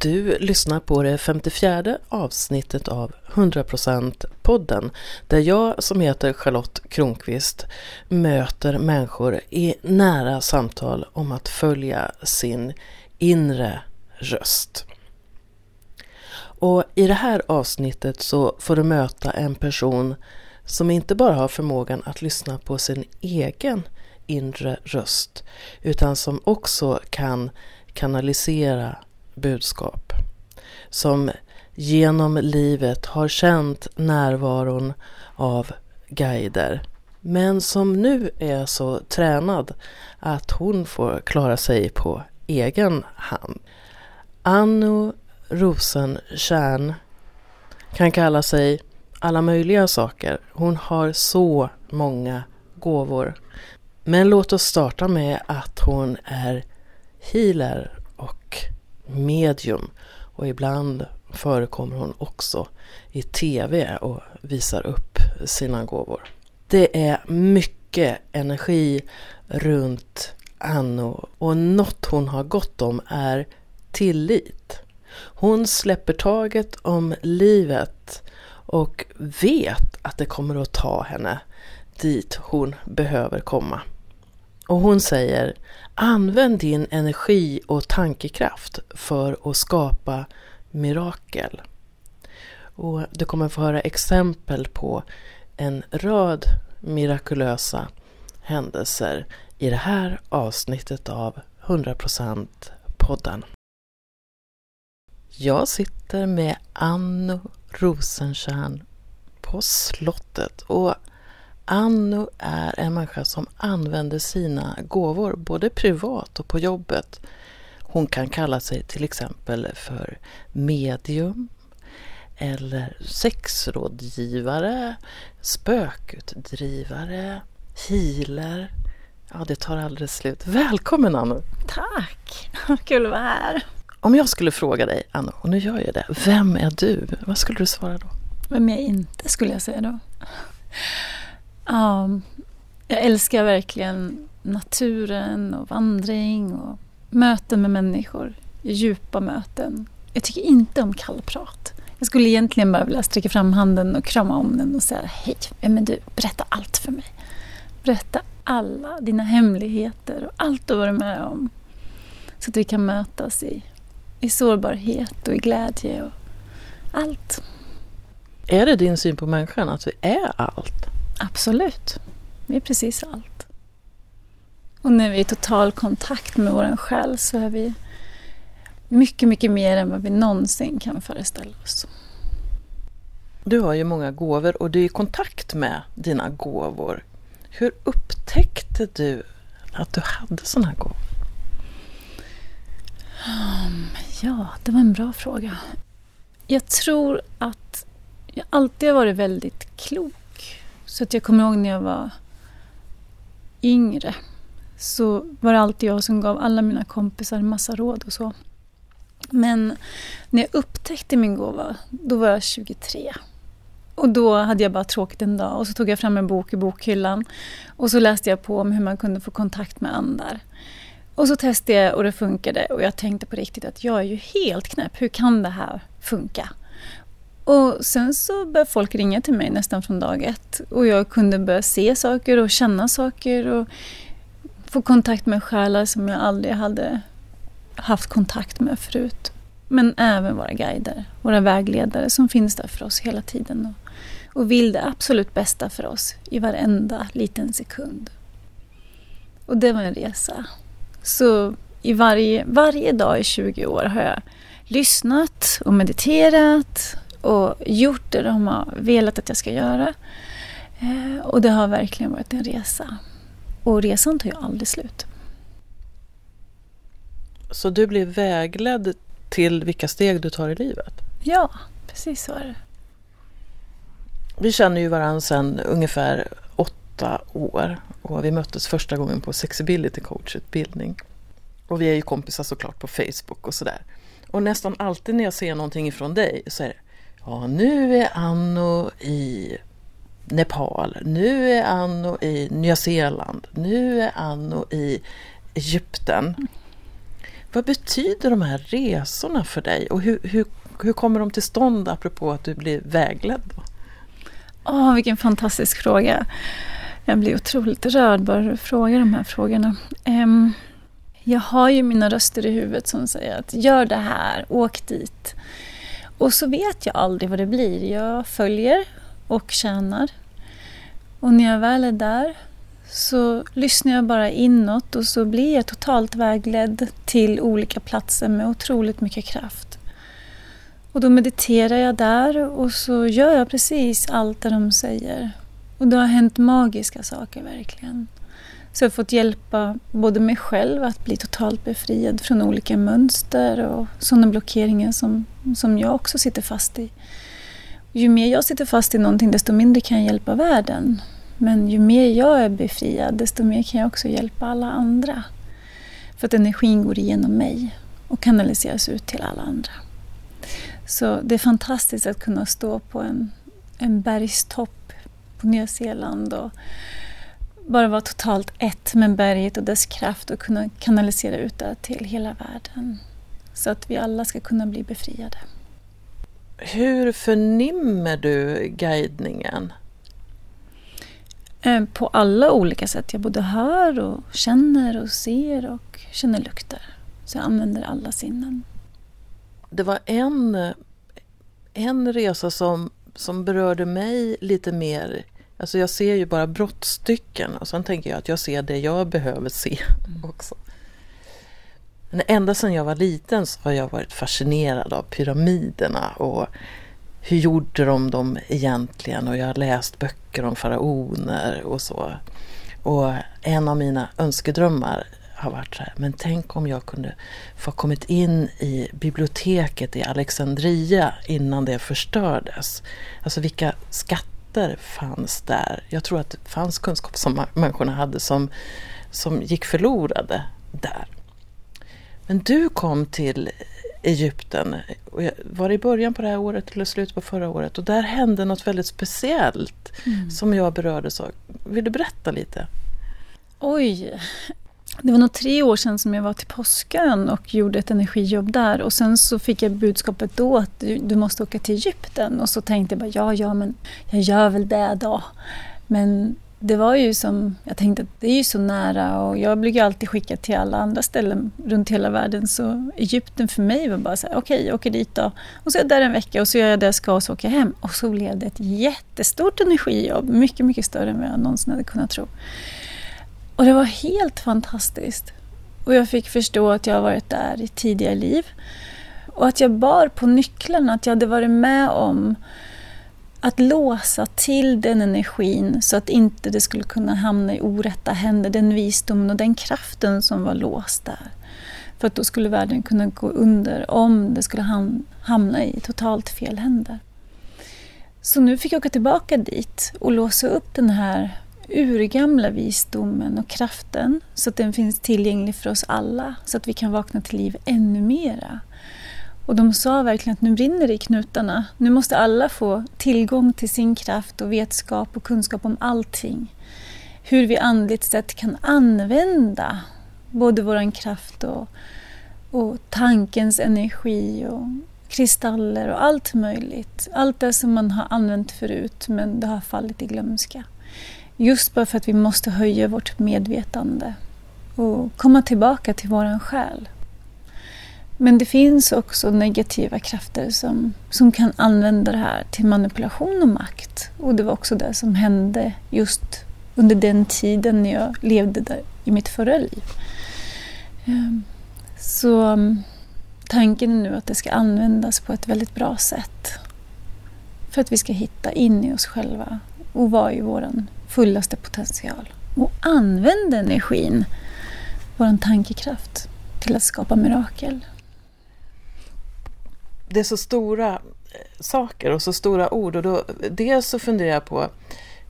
Du lyssnar på det 54 avsnittet av 100% podden där jag som heter Charlotte Kronqvist möter människor i nära samtal om att följa sin inre röst. Och i det här avsnittet så får du möta en person som inte bara har förmågan att lyssna på sin egen inre röst utan som också kan kanalisera budskap. Som genom livet har känt närvaron av guider men som nu är så tränad att hon får klara sig på egen hand. Anno Rosentjärn kan kalla sig alla möjliga saker. Hon har så många gåvor. Men låt oss starta med att hon är healer medium. Och ibland förekommer hon också i TV och visar upp sina gåvor. Det är mycket energi runt Anno och något hon har gott om är tillit. Hon släpper taget om livet och vet att det kommer att ta henne dit hon behöver komma. Och hon säger använd din energi och tankekraft för att skapa mirakel. Och du kommer få höra exempel på en rad mirakulösa händelser i det här avsnittet av 100% podden. Jag sitter med Anno Rosentjärn på slottet och Anno är en människa som använder sina gåvor både privat och på jobbet. Hon kan kalla sig till exempel för medium eller sexrådgivare, spökutdrivare, healer. Ja, det tar aldrig slut. Välkommen Anno! Tack! Kul att vara här. Om jag skulle fråga dig, Anno, och nu gör jag det. Vem är du? Vad skulle du svara då? Vem jag inte skulle jag säga då? Ja, jag älskar verkligen naturen och vandring och möten med människor. Djupa möten. Jag tycker inte om kallprat. Jag skulle egentligen bara vilja sträcka fram handen och krama om den och säga Hej, men du, berätta allt för mig. Berätta alla dina hemligheter och allt du varit med om. Så att vi kan mötas i, i sårbarhet och i glädje och allt. Är det din syn på människan, att vi är allt? Absolut. Vi är precis allt. Och när vi är i total kontakt med vår själ så är vi mycket, mycket mer än vad vi någonsin kan föreställa oss. Du har ju många gåvor och du är i kontakt med dina gåvor. Hur upptäckte du att du hade sådana här gåvor? Um, ja, det var en bra fråga. Jag tror att jag alltid har varit väldigt klok så att jag kommer ihåg när jag var yngre så var det alltid jag som gav alla mina kompisar en massa råd och så. Men när jag upptäckte min gåva, då var jag 23. Och då hade jag bara tråkigt en dag och så tog jag fram en bok i bokhyllan och så läste jag på om hur man kunde få kontakt med andar. Och så testade jag och det funkade och jag tänkte på riktigt att jag är ju helt knäpp. Hur kan det här funka? Och sen så började folk ringa till mig nästan från dag ett. Och jag kunde börja se saker och känna saker och få kontakt med själar som jag aldrig hade haft kontakt med förut. Men även våra guider, våra vägledare som finns där för oss hela tiden och, och vill det absolut bästa för oss i varenda liten sekund. Och det var en resa. Så i varje, varje dag i 20 år har jag lyssnat och mediterat och gjort det de har velat att jag ska göra. Eh, och det har verkligen varit en resa. Och resan tar ju aldrig slut. Så du blir vägledd till vilka steg du tar i livet? Ja, precis så är det. Vi känner ju varandra sedan ungefär åtta år och vi möttes första gången på Sexibility coachutbildning. Och vi är ju kompisar såklart på Facebook och sådär. Och nästan alltid när jag ser någonting ifrån dig så är det Ja, nu är Anno i Nepal, nu är Anno i Nya Zeeland, nu är Anno i Egypten. Vad betyder de här resorna för dig och hur, hur, hur kommer de till stånd apropå att du blir vägledd? Åh, vilken fantastisk fråga. Jag blir otroligt rörd bara du frågar de här frågorna. Um, jag har ju mina röster i huvudet som säger att gör det här, åk dit. Och så vet jag aldrig vad det blir. Jag följer och tjänar. Och när jag väl är där så lyssnar jag bara inåt och så blir jag totalt vägledd till olika platser med otroligt mycket kraft. Och då mediterar jag där och så gör jag precis allt det de säger. Och det har hänt magiska saker verkligen. Så jag har fått hjälpa både mig själv att bli totalt befriad från olika mönster och sådana blockeringar som, som jag också sitter fast i. Ju mer jag sitter fast i någonting desto mindre kan jag hjälpa världen. Men ju mer jag är befriad desto mer kan jag också hjälpa alla andra. För att energin går igenom mig och kanaliseras ut till alla andra. Så det är fantastiskt att kunna stå på en, en bergstopp på Nya Zeeland och bara vara totalt ett med berget och dess kraft och kunna kanalisera ut det till hela världen. Så att vi alla ska kunna bli befriade. Hur förnimmer du guidningen? Eh, på alla olika sätt. Jag både hör och känner och ser och känner lukter. Så jag använder alla sinnen. Det var en, en resa som, som berörde mig lite mer. Alltså jag ser ju bara brottstycken och sen tänker jag att jag ser det jag behöver se mm. också. Men ända sedan jag var liten så har jag varit fascinerad av pyramiderna och hur gjorde de dem egentligen? Och jag har läst böcker om faraoner och så. Och en av mina önskedrömmar har varit så här, men tänk om jag kunde få kommit in i biblioteket i Alexandria innan det förstördes. Alltså vilka skatter fanns där? Jag tror att det fanns kunskap som människorna hade som, som gick förlorade där. Men du kom till Egypten. Var det i början på det här året eller slutet på förra året? Och där hände något väldigt speciellt mm. som jag berördes av. Vill du berätta lite? Oj! Det var nog tre år sedan som jag var till Påskön och gjorde ett energijobb där. Och sen så fick jag budskapet då att du, du måste åka till Egypten. Och så tänkte jag bara, ja, ja, men jag gör väl det då. Men det var ju som, jag tänkte att det är ju så nära och jag blir ju alltid skickad till alla andra ställen runt hela världen. Så Egypten för mig var bara så här, okej, okay, jag åker dit då. Och så är jag där en vecka och så gör jag det jag ska och så åker jag hem. Och så blev det ett jättestort energijobb, mycket, mycket större än vad jag någonsin hade kunnat tro. Och det var helt fantastiskt. Och jag fick förstå att jag har varit där i tidigare liv. Och att jag bar på nycklarna, att jag hade varit med om att låsa till den energin så att inte det skulle kunna hamna i orätta händer, den visdomen och den kraften som var låst där. För att då skulle världen kunna gå under om det skulle hamna i totalt fel händer. Så nu fick jag åka tillbaka dit och låsa upp den här urgamla visdomen och kraften så att den finns tillgänglig för oss alla, så att vi kan vakna till liv ännu mera. Och de sa verkligen att nu brinner det i knutarna. Nu måste alla få tillgång till sin kraft och vetskap och kunskap om allting. Hur vi andligt sett kan använda både vår kraft och, och tankens energi och kristaller och allt möjligt. Allt det som man har använt förut men det har fallit i glömska. Just bara för att vi måste höja vårt medvetande och komma tillbaka till våran själ. Men det finns också negativa krafter som, som kan använda det här till manipulation och makt. Och det var också det som hände just under den tiden när jag levde där i mitt förra liv. Ehm, så mm, tanken är nu att det ska användas på ett väldigt bra sätt. För att vi ska hitta in i oss själva och vara i våran fullaste potential. Och använda energin, vår tankekraft, till att skapa mirakel det är så stora eh, saker och så stora ord. Och då, dels så funderar jag på,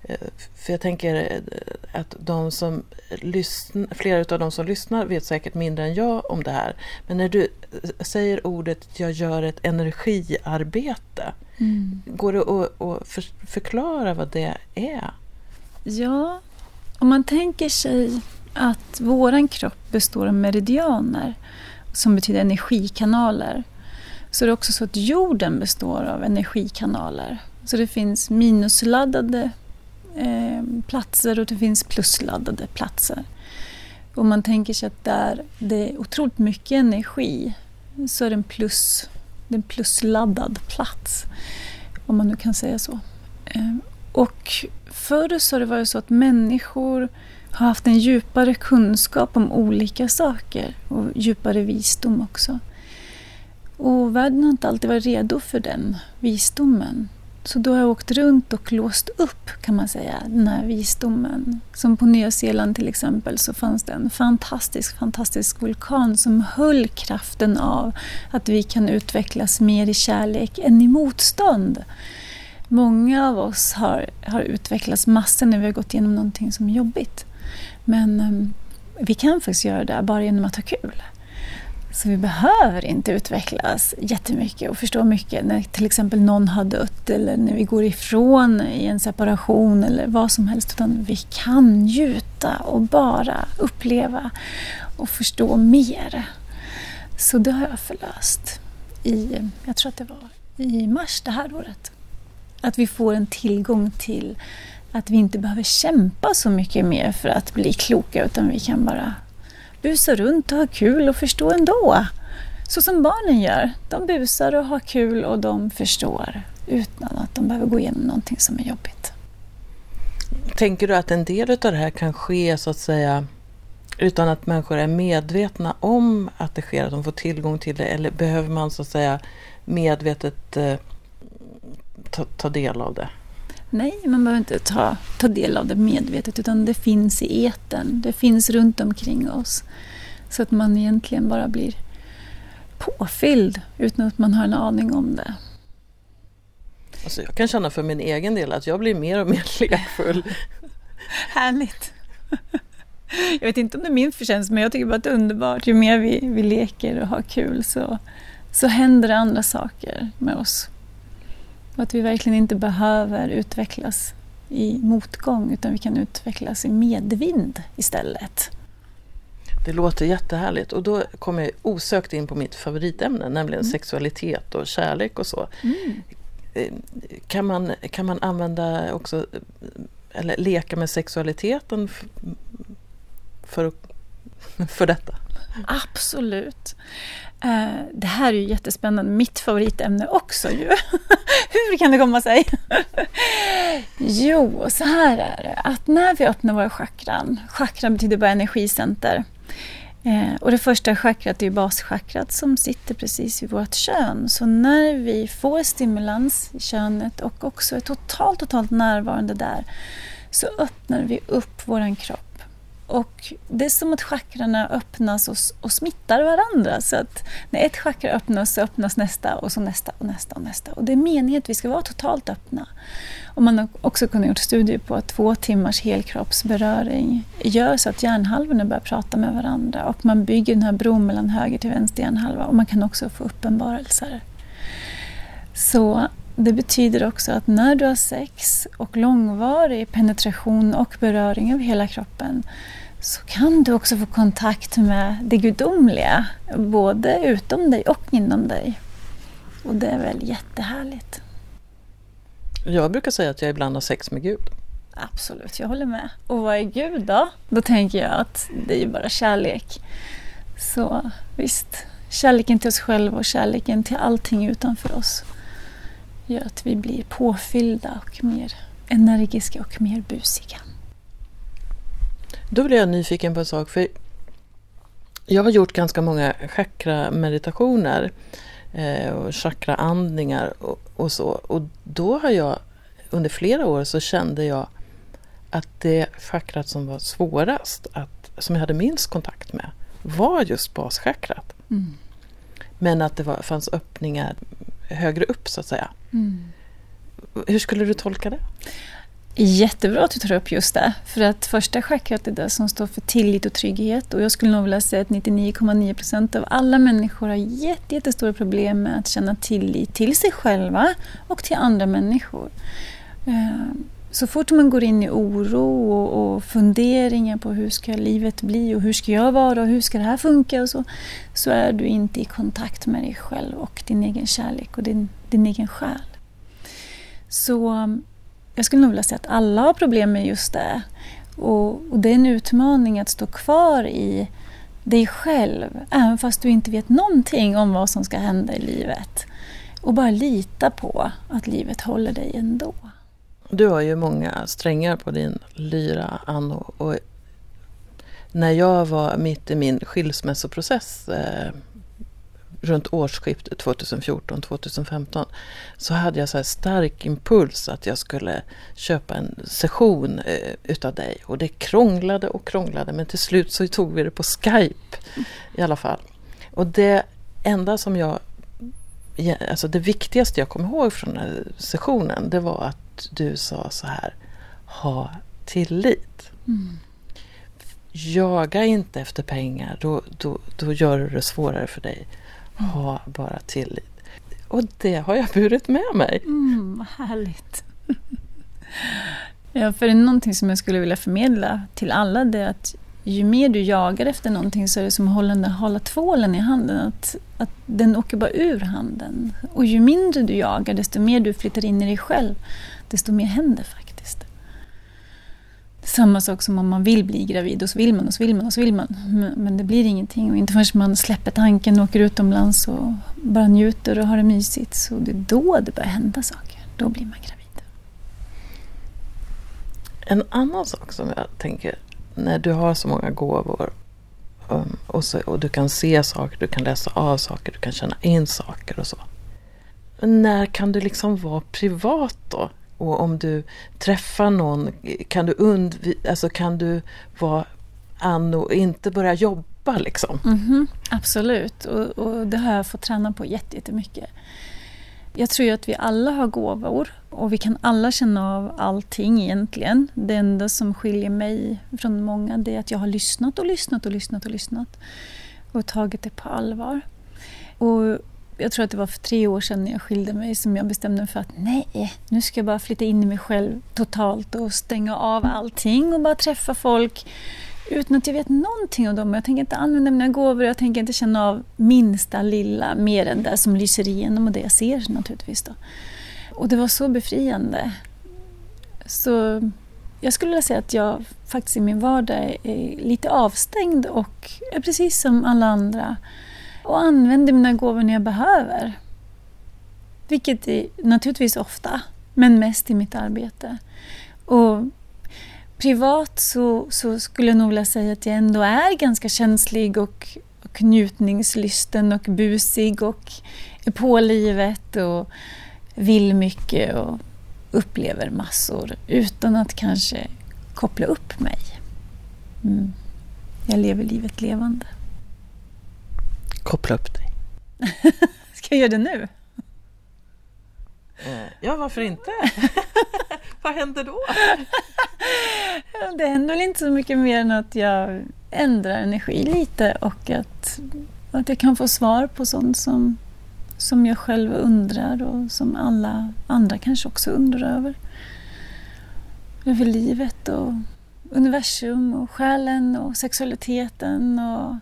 eh, för jag tänker eh, att de som lyssnar, flera av de som lyssnar vet säkert mindre än jag om det här. Men när du säger ordet jag gör ett energiarbete, mm. går det att, att för, förklara vad det är? Ja, om man tänker sig att våran kropp består av meridianer som betyder energikanaler, så är det också så att jorden består av energikanaler. Så det finns minusladdade eh, platser och det finns plusladdade platser. Om man tänker sig att där det är otroligt mycket energi så är det en, plus, det är en plusladdad plats. Om man nu kan säga så. Eh, och förr så har det varit så att människor har haft en djupare kunskap om olika saker och djupare visdom också. Och världen har inte alltid varit redo för den visdomen. Så då har jag åkt runt och låst upp kan man säga, den här visdomen. Som på Nya Zeeland till exempel så fanns det en fantastisk, fantastisk vulkan som höll kraften av att vi kan utvecklas mer i kärlek än i motstånd. Många av oss har, har utvecklats massor när vi har gått igenom någonting som är jobbigt. Men um, vi kan faktiskt göra det bara genom att ha kul. Så vi behöver inte utvecklas jättemycket och förstå mycket när till exempel någon har dött eller när vi går ifrån i en separation eller vad som helst. Utan vi kan njuta och bara uppleva och förstå mer. Så det har jag förlöst i, jag tror att det var i mars det här året. Att vi får en tillgång till att vi inte behöver kämpa så mycket mer för att bli kloka utan vi kan bara busa runt och ha kul och förstå ändå. Så som barnen gör. De busar och har kul och de förstår utan att de behöver gå igenom någonting som är jobbigt. Tänker du att en del av det här kan ske så att säga utan att människor är medvetna om att det sker, att de får tillgång till det? Eller behöver man så att säga medvetet eh, ta, ta del av det? Nej, man behöver inte ta, ta del av det medvetet utan det finns i eten. Det finns runt omkring oss. Så att man egentligen bara blir påfylld utan att man har en aning om det. Alltså jag kan känna för min egen del att jag blir mer och mer lekfull. Härligt! Jag vet inte om det är min förtjänst men jag tycker bara att det är underbart. Ju mer vi, vi leker och har kul så, så händer det andra saker med oss. Och att vi verkligen inte behöver utvecklas i motgång utan vi kan utvecklas i medvind istället. Det låter jättehärligt och då kommer jag osökt in på mitt favoritämne, nämligen mm. sexualitet och kärlek och så. Mm. Eh, kan, man, kan man använda också, eller leka med sexualiteten för, för detta? Absolut. Eh, det här är ju jättespännande, mitt favoritämne också ju. Hur kan det komma sig? jo, så här är det att när vi öppnar våra chakran, chakra betyder bara energicenter, eh, och det första chakrat är ju baschakrat som sitter precis vid vårt kön. Så när vi får stimulans i könet och också är totalt, totalt närvarande där så öppnar vi upp vår kropp och det är som att chakrarna öppnas och, och smittar varandra. Så att när ett chakra öppnas så öppnas nästa och så nästa och nästa och nästa. Och det är meningen att vi ska vara totalt öppna. Och man har också kunnat gjort studier på att två timmars helkroppsberöring gör så att hjärnhalvorna börjar prata med varandra och man bygger den här bron mellan höger till vänster hjärnhalva och man kan också få uppenbarelser. Så det betyder också att när du har sex och långvarig penetration och beröring av hela kroppen så kan du också få kontakt med det gudomliga, både utom dig och inom dig. Och det är väl jättehärligt. Jag brukar säga att jag ibland har sex med Gud. Absolut, jag håller med. Och vad är Gud då? Då tänker jag att det är ju bara kärlek. Så visst, kärleken till oss själva och kärleken till allting utanför oss gör att vi blir påfyllda och mer energiska och mer busiga. Då blir jag nyfiken på en sak. för Jag har gjort ganska många chakra-meditationer eh, och chakraandningar och, och så. Och då har jag under flera år så kände jag att det chakrat som var svårast, att, som jag hade minst kontakt med, var just baschakrat. Mm. Men att det var, fanns öppningar högre upp så att säga. Mm. Hur skulle du tolka det? Jättebra att du tar upp just det. För att första chakrat är det som står för tillit och trygghet. Och jag skulle nog vilja säga att 99,9 procent av alla människor har jättestora problem med att känna tillit till sig själva och till andra människor. Så fort man går in i oro och, och, funderingar på hur ska livet bli och hur ska jag vara och hur ska det här funka och så, så är du inte i kontakt med dig själv och din egen kärlek och din, din egen själ. Så um, jag skulle nog vilja säga att alla har problem med just det. Och, och det är en utmaning att stå kvar i dig själv, även fast du inte vet någonting om vad som ska hända i livet. Och bara lita på att livet håller dig ändå. Du har ju många strängar på din lyra, Anno. Och när jag var mitt i min skilsmässoprocess eh, runt årsskiftet 2014-2015 så hade jag så här stark impuls att jag skulle köpa en session eh, utav dig. Och det krånglade och krånglade men till slut så tog vi det på Skype i alla fall. Och det enda som jag Alltså det viktigaste jag kom ihåg från den här sessionen det var att du sa så här Ha tillit. Mm. Jaga inte efter pengar, då, då, då gör du det svårare för dig. Ha bara tillit. Och det har jag burit med mig. Mm, härligt. ja, för det är någonting som jag skulle vilja förmedla till alla det är att ju mer du jagar efter någonting så är det som att hålla den hala tvålen i handen. Att, att den åker bara ur handen. Och ju mindre du jagar, desto mer du flyttar in i dig själv, desto mer händer faktiskt. Samma sak som om man vill bli gravid och så vill man och så vill man och så vill man. Men, det blir ingenting och inte förrän man släpper tanken och åker utomlands och bara njuter och har det mysigt. Så det är då det börjar hända saker. Då blir man gravid. En annan sak som jag tänker när du har så många gåvor um, och, så, och du kan se saker, du kan läsa av saker, du kan känna in saker och så. När kan du liksom vara privat då? Och om du träffar någon, kan du, undv- alltså kan du vara an och inte börja jobba liksom? Mm -hmm, absolut, och, och, det har jag fått träna på jättemycket. Jag tror ju att vi alla har gåvor och vi kan alla känna av allting egentligen. Det enda som skiljer mig från många det är att jag har lyssnat och lyssnat och lyssnat och lyssnat och tagit det på allvar. Och jag tror att det var för tre år sedan när jag skilde mig som jag bestämde mig för att nej, nu ska jag bara flytta in i mig själv totalt och stänga av allting och bara träffa folk utan att jag vet någonting om dem. Jag tänker inte använda mina gåvor, jag tänker inte känna av minsta lilla mer än det som lyser igenom och det jag ser naturligtvis. Då. Och det var så befriande. Så jag skulle vilja säga att jag faktiskt i min vardag är lite avstängd och är precis som alla andra och använder mina gåvor när jag behöver. Vilket är naturligtvis ofta, men mest i mitt arbete. Och privat så, så, skulle jag nog vilja säga att jag ändå är ganska känslig och, och njutningslysten och busig och är på livet och vill mycket och upplever massor utan att kanske koppla upp mig. Mm. Jag lever livet levande koppla upp dig. Ska jag göra det nu? Eh, ja, varför inte? Vad händer då? det händer väl inte så mycket mer än att jag ändrar energi lite och att, att jag kan få svar på sånt som, som jag själv undrar och som alla andra kanske också undrar över. Över livet och universum och själen och sexualiteten och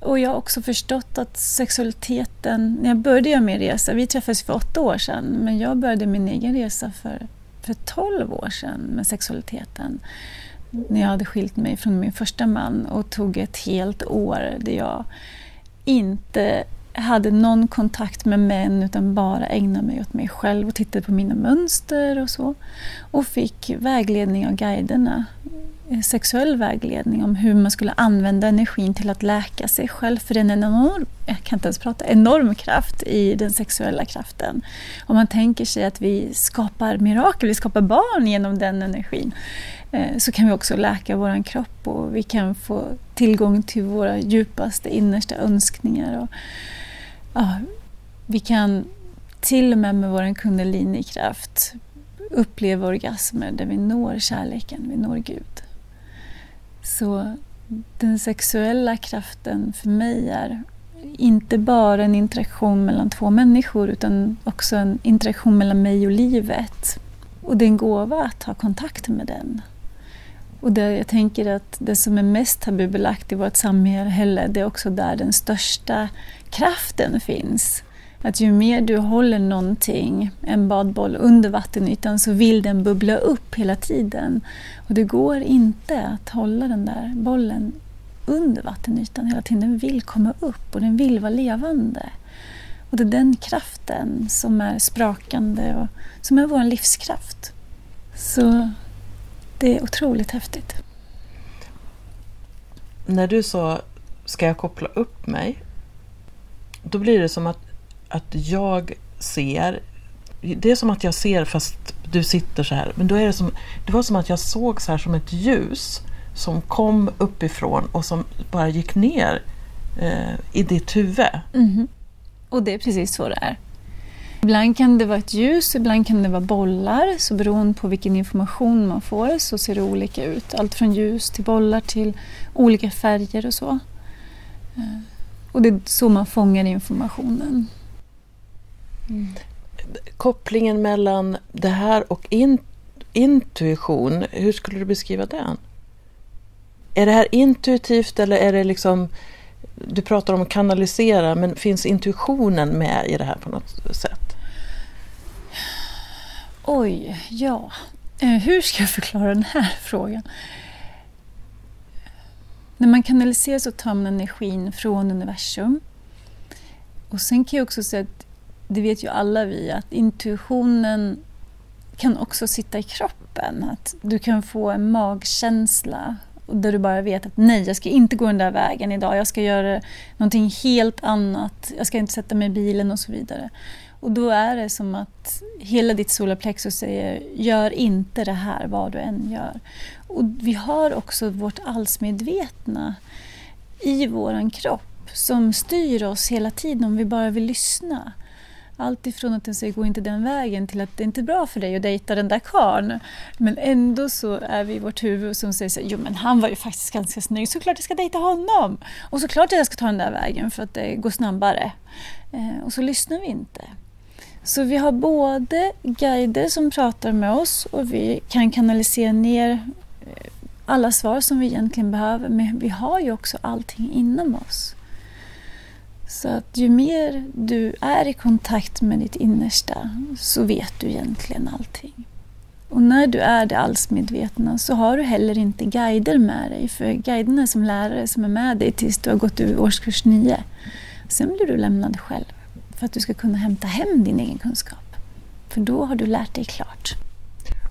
och jag har också förstått att sexualiteten, när jag började göra min resa, vi träffades för åtta år sedan, men jag började min egen resa för, för 12 år sedan med sexualiteten. När jag hade skilt mig från min första man och tog ett helt år där jag inte hade någon kontakt med män utan bara ägnade mig åt mig själv och tittade på mina mönster och så. Och fick vägledning av guiderna Eh, sexuell vägledning om hur man skulle använda energin till att läka sig själv. För det är en enorm, jag kan inte ens prata, enorm kraft i den sexuella kraften. Om man tänker sig att vi skapar mirakel, vi skapar barn genom den energin. Eh, så kan vi också läka vår kropp och vi kan få tillgång till våra djupaste, innersta önskningar. Och, ja, vi kan till och med med vår kundalinikraft uppleva orgasmer där vi når kärleken, vi når Gud. Så den sexuella kraften för mig är inte bara en interaktion mellan två människor utan också en interaktion mellan mig och livet. Och det är en gåva att ha kontakt med den. Och det, jag tänker att det som är mest tabubelagt i vårt samhälle, det är också där den största kraften finns. Att ju mer du håller någonting, en badboll, under vattenytan så vill den bubbla upp hela tiden. Och det går inte att hålla den där bollen under vattenytan hela tiden. Den vill komma upp och den vill vara levande. Och det är den kraften som är sprakande och som är vår livskraft. Så det är otroligt häftigt. När du sa ska jag koppla upp mig? Då blir det som att, att jag ser. Det är som att jag ser fast du sitter så här. Men då är det som, det var som att jag såg så här som ett ljus som kom uppifrån och som bara gick ner eh, i ditt huvud. Mm. Och det är precis så det är. Ibland kan det vara ett ljus, ibland kan det vara bollar. Så beroende på vilken information man får så ser det olika ut. Allt från ljus till bollar till olika färger och så. Eh, och det är så man fångar informationen. Mm. Kopplingen mellan det här och in, intuition, hur skulle du beskriva den? Är det här intuitivt eller är det liksom du pratar om att kanalisera, men finns intuitionen med i det här på något sätt? Oj, ja. Eh, hur ska jag förklara den här frågan? När man kanaliserar så tar man energin från universum. Och sen kan jag också säga att det vet ju alla vi att intuitionen kan också sitta i kroppen. Att du kan få en magkänsla där du bara vet att nej, jag ska inte gå den där vägen idag. Jag ska göra någonting helt annat. Jag ska inte sätta mig i bilen och så vidare. Och då är det som att hela ditt solarplexus säger gör inte det här vad du än gör. Och vi har också vårt allsmedvetna i våran kropp som styr oss hela tiden om vi bara vill lyssna. Allt ifrån att den säger gå inte den vägen till att det inte är bra för dig att dejta den där karln. Men ändå så är vi i vårt huvud som säger så här, jo men han var ju faktiskt ganska snygg, såklart jag ska dejta honom. Och såklart jag ska ta den där vägen för att det går snabbare. Eh, och så lyssnar vi inte. Så vi har både guider som pratar med oss och vi kan kanalisera ner eh, alla svar som vi egentligen behöver. Men vi har ju också allting inom oss. Så att ju mer du är i kontakt med ditt innersta så vet du egentligen allting. Och när du är det allsmedvetna så har du heller inte guider med dig. För guiderna är som lärare som är med dig tills du har gått ur årskurs 9. Sen blir du lämnad själv för att du ska kunna hämta hem din egen kunskap. För då har du lärt dig klart.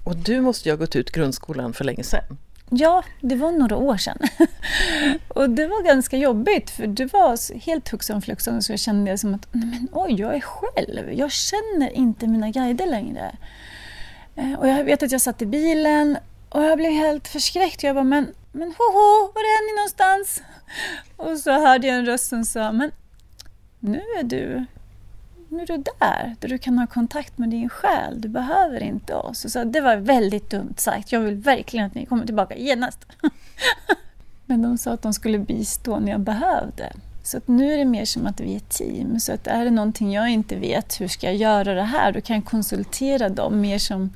Och du måste ju ha gått ut grundskolan för länge sedan. Ja, det var några år sedan. och det var ganska jobbigt för det var helt hux flux så jag kände som att men, oj, jag är själv. Jag känner inte mina guider längre. Eh, och jag vet att jag satt i bilen och jag blev helt förskräckt. Jag bara, men, men hoho, var är ni någonstans? Och så hörde jag en röst som sa, men nu är du nu är du där, där du kan ha kontakt med din själ. Du behöver inte oss. Så det var väldigt dumt sagt. Jag vill verkligen att ni kommer tillbaka genast. Men de sa att de skulle bistå när jag behövde. Så att nu är det mer som att vi är ett team. Så att är det någonting jag inte vet, hur ska jag göra det här? Då kan jag konsultera dem mer som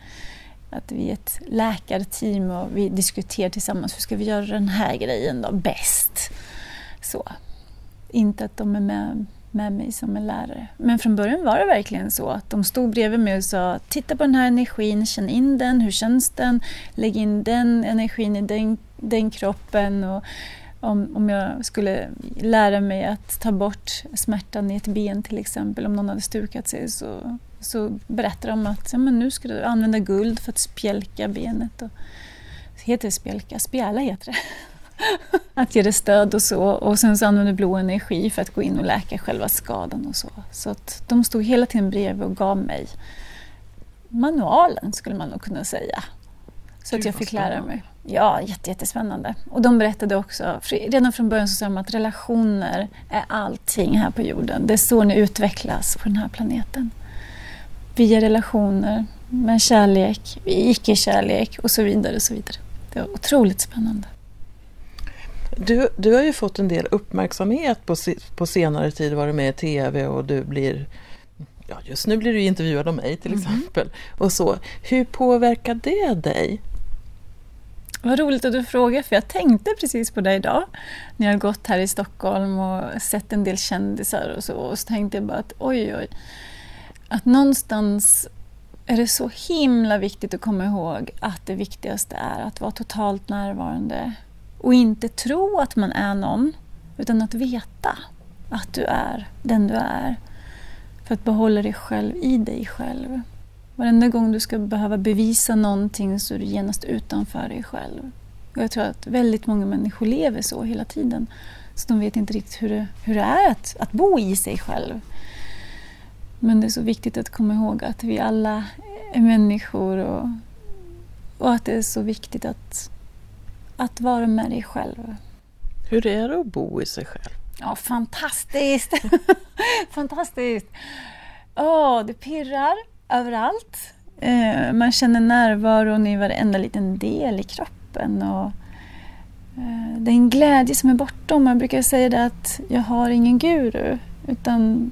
att vi är ett läkarteam och vi diskuterar tillsammans. Hur ska vi göra den här grejen då bäst? Så. Inte att de är med med mig som en lärare. Men från början var det verkligen så att de stod bredvid mig och sa titta på den här energin, känn in den, hur känns den? Lägg in den energin i den, den kroppen. Och om, om jag skulle lära mig att ta bort smärtan i ett ben till exempel, om någon hade stukat sig så, så berättade de att ja, men nu ska du använda guld för att spjälka benet. Och, heter det spjälka? Spjäla heter det. att ge det stöd och så. Och sen så använde blå energi för att gå in och läka själva skadan och så. Så att de stod hela tiden bredvid och gav mig manualen skulle man nog kunna säga. Så att jag fick lära mig. Ja, jättespännande. Och de berättade också, redan från början så sa de att relationer är allting här på jorden. Det är så ni utvecklas på den här planeten. Via relationer, med kärlek, icke-kärlek och så vidare. Och så vidare. Det var otroligt spännande. Du, du har ju fått en del uppmärksamhet på, på senare tid, varit med i TV och du blir ja, just nu blir du intervjuad om mig till mm. exempel. Och så. Hur påverkar det dig? Vad roligt att du frågar, för jag tänkte precis på det idag. När jag gått här i Stockholm och sett en del kändisar och så. Och så tänkte jag bara att oj, oj. Att någonstans är det så himla viktigt att komma ihåg att det viktigaste är att vara totalt närvarande. Och inte tro att man är någon, utan att veta att du är den du är. För att behålla dig själv i dig själv. Varenda gång du ska behöva bevisa någonting så är du genast utanför dig själv. Och jag tror att väldigt många människor lever så hela tiden. Så de vet inte riktigt hur det, hur det är att, att bo i sig själv. Men det är så viktigt att komma ihåg att vi alla är människor och, och att det är så viktigt att, att vara med dig själv. Hur är det att bo i sig själv? Ja, fantastiskt! fantastiskt! Åh, det pirrar överallt. Eh, man känner närvaron i varenda liten del i kroppen. Och, eh, det är en glädje som är bortom. Jag brukar säga det att jag har ingen guru. Utan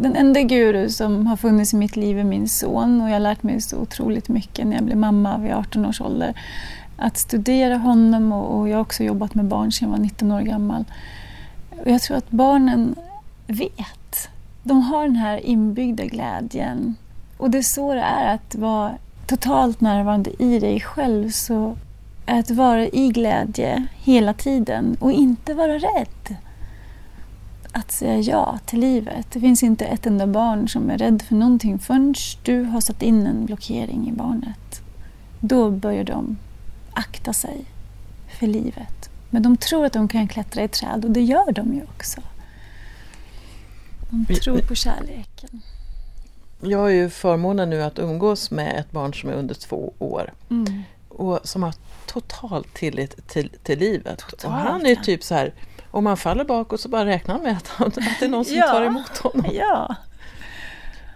den enda guru som har funnits i mitt liv är min son och jag har lärt mig så otroligt mycket när jag blev mamma vid 18 års ålder. Att studera honom och, och jag har också jobbat med barn sedan jag var 19 år gammal. Och jag tror att barnen vet. De har den här inbyggda glädjen. Och det är så det är att vara totalt närvarande i dig själv. Så att vara i glädje hela tiden och inte vara rädd att säga ja till livet. Det finns inte ett enda barn som är rädd för någonting förrän du har satt in en blockering i barnet. Då börjar de akta sig för livet. Men de tror att de kan klättra i träd och det gör de ju också. De tror på kärleken. Jag har ju förmånen nu att umgås med ett barn som är under två år. Mm. Och som har total tillit till, till livet. Totalt, och han är typ så här, om man faller bakåt så bara räknar han med att, att det är någon som ja. tar emot honom. Ja.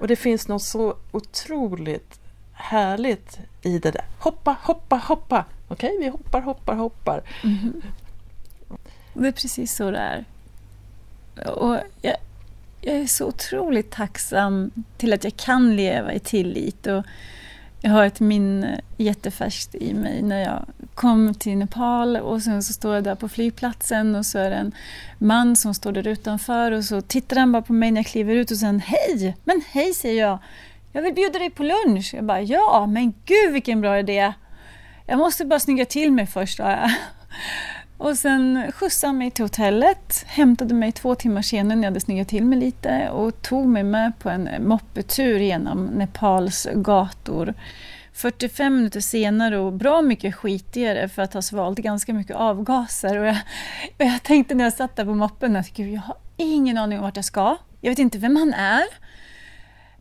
Och det finns något så otroligt härligt i det där. Hoppa, hoppa, hoppa! Okej, vi hoppar, hoppar, hoppar. Mm. Det är precis så det är. Och jag, jag är så otroligt tacksam till att jag kan leva i tillit. Och jag har ett minne jättefärskt i mig när jag kom till Nepal och sen så står jag där på flygplatsen och så är det en man som står där utanför och så tittar han bara på mig när jag kliver ut och säger hej! Men hej säger jag! Jag vill bjuda dig på lunch. Jag bara ja, men gud vilken bra idé! Jag måste bara snygga till mig först, sa jag. Och sen skjutsade han mig till hotellet, hämtade mig två timmar senare när jag hade snyggat till mig lite och tog mig med på en moppetur genom Nepals gator. 45 minuter senare och bra mycket skitigare för att ha svalt ganska mycket avgaser. Och jag, och jag tänkte när jag satt där på moppen att jag har ingen aning om vart jag ska. Jag vet inte vem han är.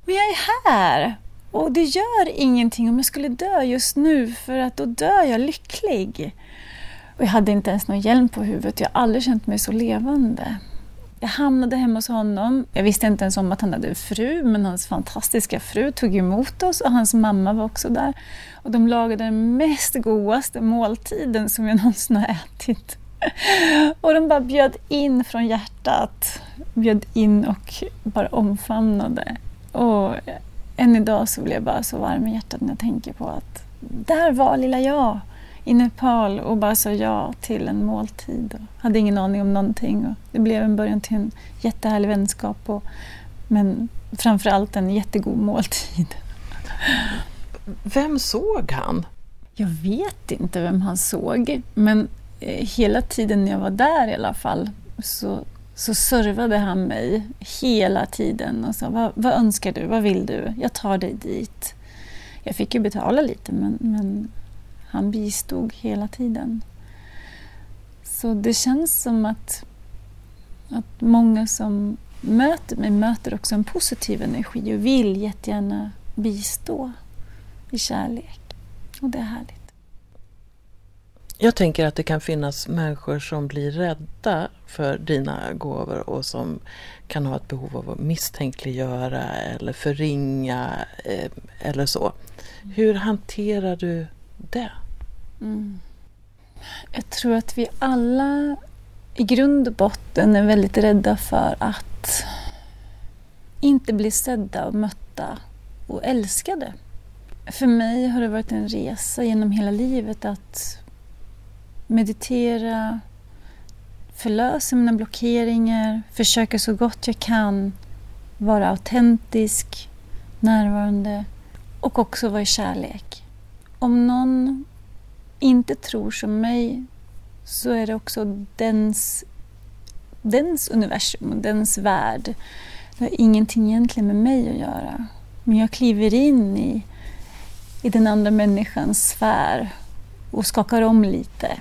Men jag är här! Och det gör ingenting om jag skulle dö just nu för att då dör jag lycklig. Och jag hade inte ens någon hjälm på huvudet. Jag har aldrig känt mig så levande. Jag hamnade hemma hos honom. Jag visste inte ens om att han hade en fru, men hans fantastiska fru tog emot oss och hans mamma var också där. Och de lagade den mest godaste måltiden som jag någonsin har ätit. Och de bara bjöd in från hjärtat. Bjöd in och bara omfamnade. Och än idag så blir jag bara så varm i hjärtat när jag tänker på att där var lilla jag i Nepal och bara sa ja till en måltid. Och hade ingen aning om någonting. Och det blev en början till en jättehärlig vänskap. Och, men framförallt en jättegod måltid. Vem såg han? Jag vet inte vem han såg. Men eh, hela tiden när jag var där i alla fall så, så servade han mig hela tiden och sa vad, vad önskar du, vad vill du? Jag tar dig dit. Jag fick ju betala lite men, men han bistod hela tiden. Så det känns som att, att många som möter mig möter också en positiv energi och vill jättegärna bistå i kärlek. Och det är härligt. Jag tänker att det kan finnas människor som blir rädda för dina gåvor och som kan ha ett behov av att misstänkliggöra eller förringa eh, eller så. Hur hanterar du det? Mm. Jag tror att vi alla i grund och botten är väldigt rädda för att inte bli sedda och mötta och älskade. För mig har det varit en resa genom hela livet att meditera, förlösa mina blockeringar, försöka så gott jag kan vara autentisk, närvarande och också vara i kärlek. Om någon inte tror som mig så är det också dens, dens universum och dens värld. Det har ingenting egentligen med mig att göra. Men jag kliver in i, i den andra människans sfär och skakar om lite.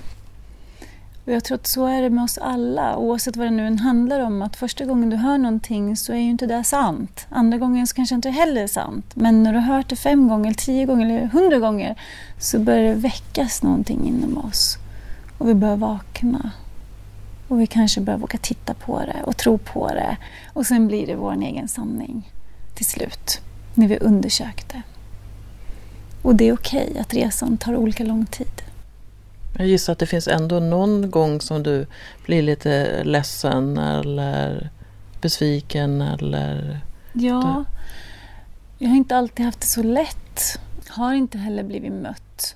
Och jag tror att så är det med oss alla, oavsett vad det nu än handlar om. Att första gången du hör någonting så är ju inte det sant. Andra gången så kanske inte heller är sant. Men när du har hört det fem gånger, tio gånger eller hundra gånger så börjar det väckas någonting inom oss. Och vi börjar vakna. Och vi kanske börjar våga titta på det och tro på det. Och sen blir det vår egen sanning till slut, när vi undersökt det. Och det är okej okay att resan tar olika lång tid. Jag gissar att det finns ändå någon gång som du blir lite ledsen eller besviken eller... Ja, jag har inte alltid haft det så lätt. Har inte heller blivit mött.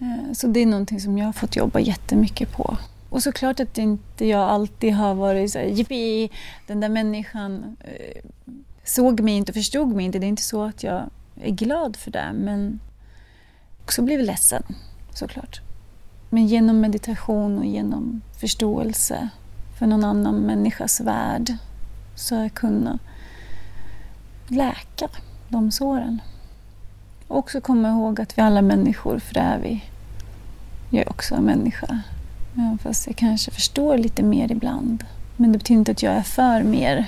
Eh, så det är någonting som jag har fått jobba jättemycket på. Och såklart att inte jag alltid har varit så här, jippi, den där människan eh, såg mig inte och förstod mig inte. Det är inte så att jag är glad för det, men också blivit ledsen såklart. Men genom meditation och genom förståelse för någon annan människas värld så har jag kunnat läka de såren. Och också komma ihåg att vi alla är människor, för det är vi. Jag är också en människa. Även fast jag kanske förstår lite mer ibland. Men det betyder inte att jag är för mer.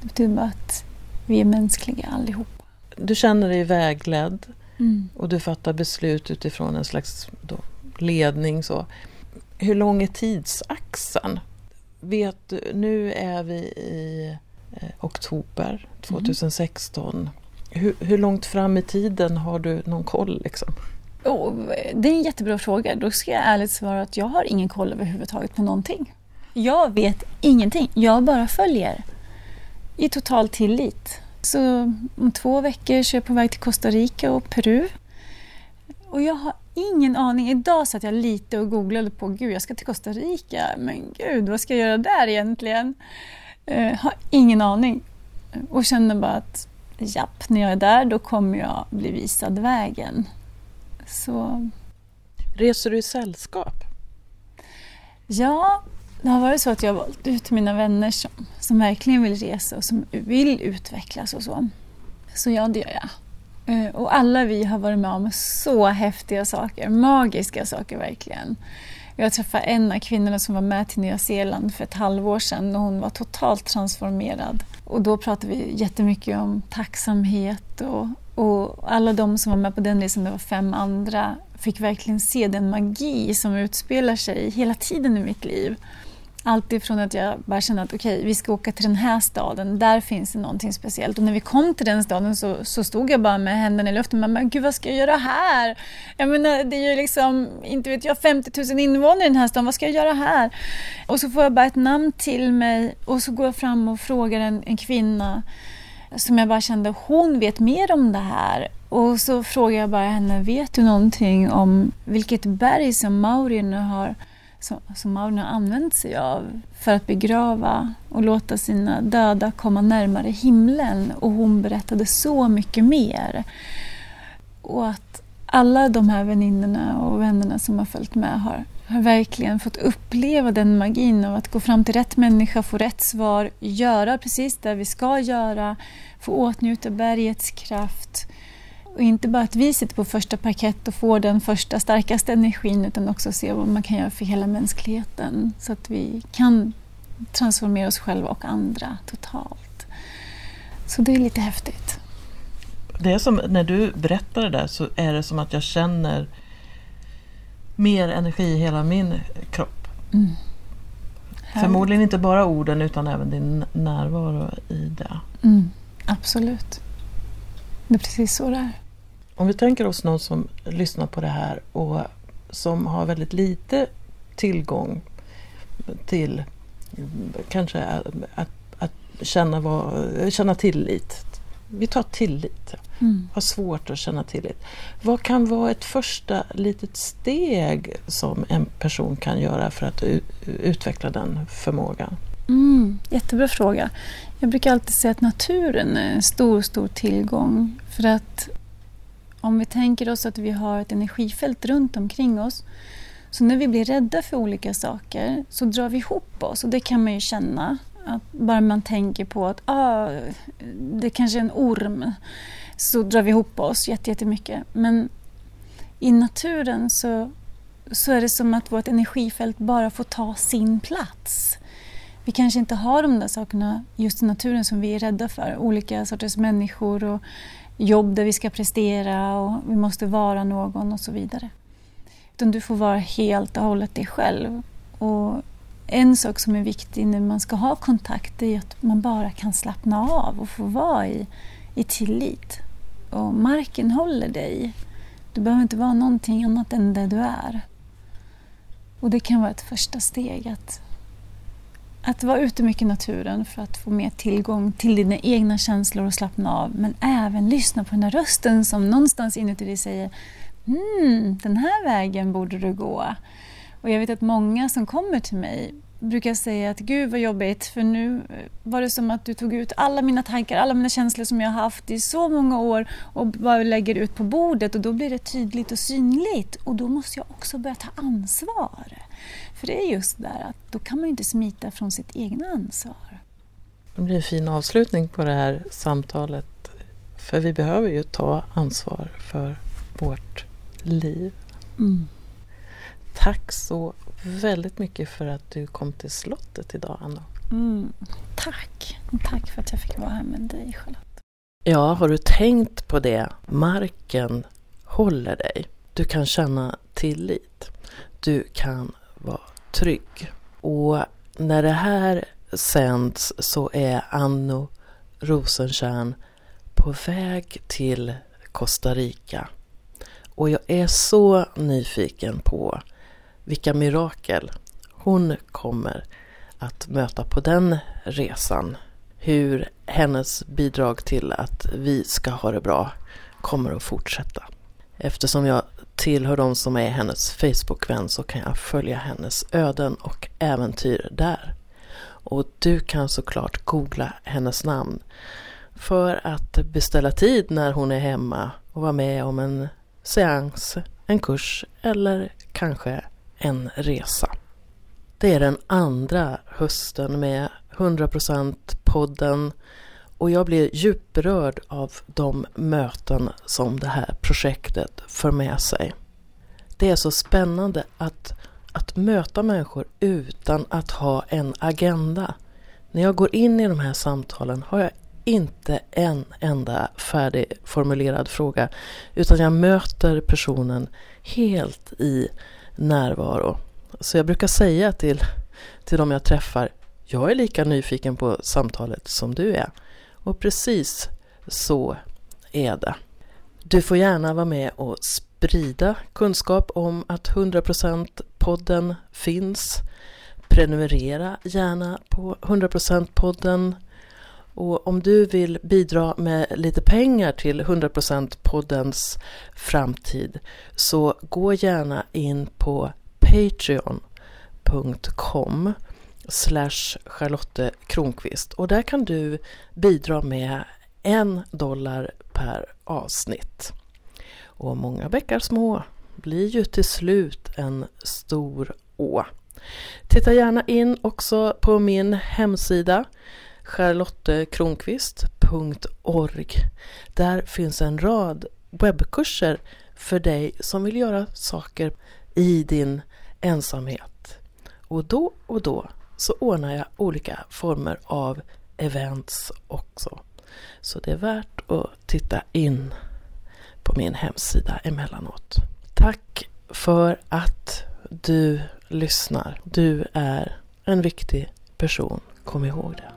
Det betyder bara att vi är mänskliga allihop. Du känner dig vägledd mm. och du fattar beslut utifrån en slags ledning. Så. Hur lång är tidsaxeln? Vet du, nu är vi i eh, oktober 2016. Mm. Hur, hur, långt fram i tiden har du någon koll? Liksom? Oh, det är en jättebra fråga. Då ska jag ärligt svara att jag har ingen koll överhuvudtaget på någonting. Jag vet ingenting. Jag bara följer i total tillit. Så om två veckor så är jag på väg till Costa Rica och Peru. Och jag har ingen aning. Idag satt jag lite och googlade på, gud jag ska till Costa Rica, men gud vad ska jag göra där egentligen? Uh, har ingen aning. Och känner bara att japp, när jag är där då kommer jag bli visad vägen. Så... Reser du i sällskap? Ja, det har varit så att jag har valt ut mina vänner som, som verkligen vill resa och som vill utvecklas och så. Så ja, det gör jag. Eh, och alla vi har varit med om så häftiga saker, magiska saker verkligen. Jag träffade en av kvinnorna som var med till Nya Zeeland för ett halvår sedan och hon var totalt transformerad. Och då pratade vi jättemycket om tacksamhet och, och alla de som var med på den resan, det var fem andra, fick verkligen se den magi som utspelar sig hela tiden i mitt liv. Allt ifrån att jag bara kände att okej, okay, vi ska åka till den här staden, där finns det någonting speciellt. Och när vi kom till den staden så, så stod jag bara med händerna i luften. Men, men gud, vad ska jag göra här? Jag menar, det är ju liksom, inte vet jag, 50 000 invånare i den här staden. Vad ska jag göra här? Och så får jag bara ett namn till mig och så går jag fram och frågar en, en kvinna som jag bara kände, hon vet mer om det här. Och så frågar jag bara henne, vet du någonting om vilket berg som maurierna har som, som Maureen har använt sig av för att begrava och låta sina döda komma närmare himlen. Och hon berättade så mycket mer. Och att alla de här väninnorna och vännerna som har följt med har, har verkligen fått uppleva den magin av att gå fram till rätt människa, få rätt svar, göra precis det vi ska göra, få åtnjuta bergets kraft och inte bara att vi sitter på första parkett och får den första starkaste energin utan också se vad man kan göra för hela mänskligheten så att vi kan transformera oss själva och andra totalt. Så det är lite häftigt. Det är som när du berättar det där så är det som att jag känner mer energi i hela min kropp. Mm. Förmodligen inte bara orden utan även din närvaro i det. Mm, absolut. Det är precis så det är. Om vi tänker oss någon som lyssnar på det här och som har väldigt lite tillgång till kanske att, att, känna, vad, känna tillit. Vi tar tillit. Mm. Har svårt att känna tillit. Vad kan vara ett första litet steg som en person kan göra för att utveckla den förmågan? Mm, jättebra fråga. Jag brukar alltid säga att naturen är en stor, stor tillgång. För att om vi tänker oss att vi har ett energifält runt omkring oss så när vi blir rädda för olika saker så drar vi ihop oss och det kan man ju känna. Att bara man tänker på att ah, det kanske är en orm så drar vi ihop oss jättemycket. Men i naturen så, så är det som att vårt energifält bara får ta sin plats. Vi kanske inte har de där sakerna just i naturen som vi är rädda för. Olika sorters människor och jobb där vi ska prestera och vi måste vara någon och så vidare. Utan du får vara helt och hållet dig själv. Och en sak som är viktig när man ska ha kontakt är att man bara kan slappna av och få vara i, i tillit. Och marken håller dig. Du behöver inte vara någonting annat än det du är. Och det kan vara ett första steg att, att vara ute mycket i naturen för att få mer tillgång till dina egna känslor och slappna av. Men även lyssna på den där rösten som någonstans inuti dig säger mm, den här vägen borde du gå. Och jag vet att många som kommer till mig brukar säga att gud vad jobbigt för nu var det som att du tog ut alla mina tankar, alla mina känslor som jag har haft i så många år och bara lägger ut på bordet och då blir det tydligt och synligt och då måste jag också börja ta ansvar. För det är just där att då kan man ju inte smita från sitt egna ansvar. Det blir en fin avslutning på det här samtalet för vi behöver ju ta ansvar för vårt liv. Mm. Tack så väldigt mycket för att du kom till slottet idag, Anna. Mm. Tack. Tack för att jag fick vara här med dig, Charlotte. Ja, har du tänkt på det? Marken håller dig. Du kan känna tillit. Du kan vara trygg. Och när det här sänds så är Anno Rosentjärn på väg till Costa Rica. Och jag är så nyfiken på vilka mirakel hon kommer att möta på den resan. Hur hennes bidrag till att vi ska ha det bra kommer att fortsätta. Eftersom jag tillhör de som är hennes Facebookvän så kan jag följa hennes öden och äventyr där. Och du kan såklart googla hennes namn för att beställa tid när hon är hemma och vara med om en seans, en kurs eller kanske en resa. Det är den andra hösten med 100% podden och jag blir djupt berörd av de möten som det här projektet för med sig. Det är så spännande att, att möta människor utan att ha en agenda. När jag går in i de här samtalen har jag inte en enda färdigformulerad fråga utan jag möter personen helt i närvaro. Så jag brukar säga till, till de jag träffar, jag är lika nyfiken på samtalet som du är. Och precis så är det. Du får gärna vara med och sprida kunskap om att 100% podden finns. Prenumerera gärna på 100% podden och om du vill bidra med lite pengar till 100% poddens framtid så gå gärna in på patreon.com slash Charlotte Kronqvist och där kan du bidra med en dollar per avsnitt. Och många bäckar små blir ju till slut en stor å. Titta gärna in också på min hemsida charlottekronqvist.org. Där finns en rad webbkurser för dig som vill göra saker i din ensamhet. Och då och då så ordnar jag olika former av events också. Så det är värt att titta in på min hemsida emellanåt. Tack för att du lyssnar. Du är en viktig person. Kom ihåg det.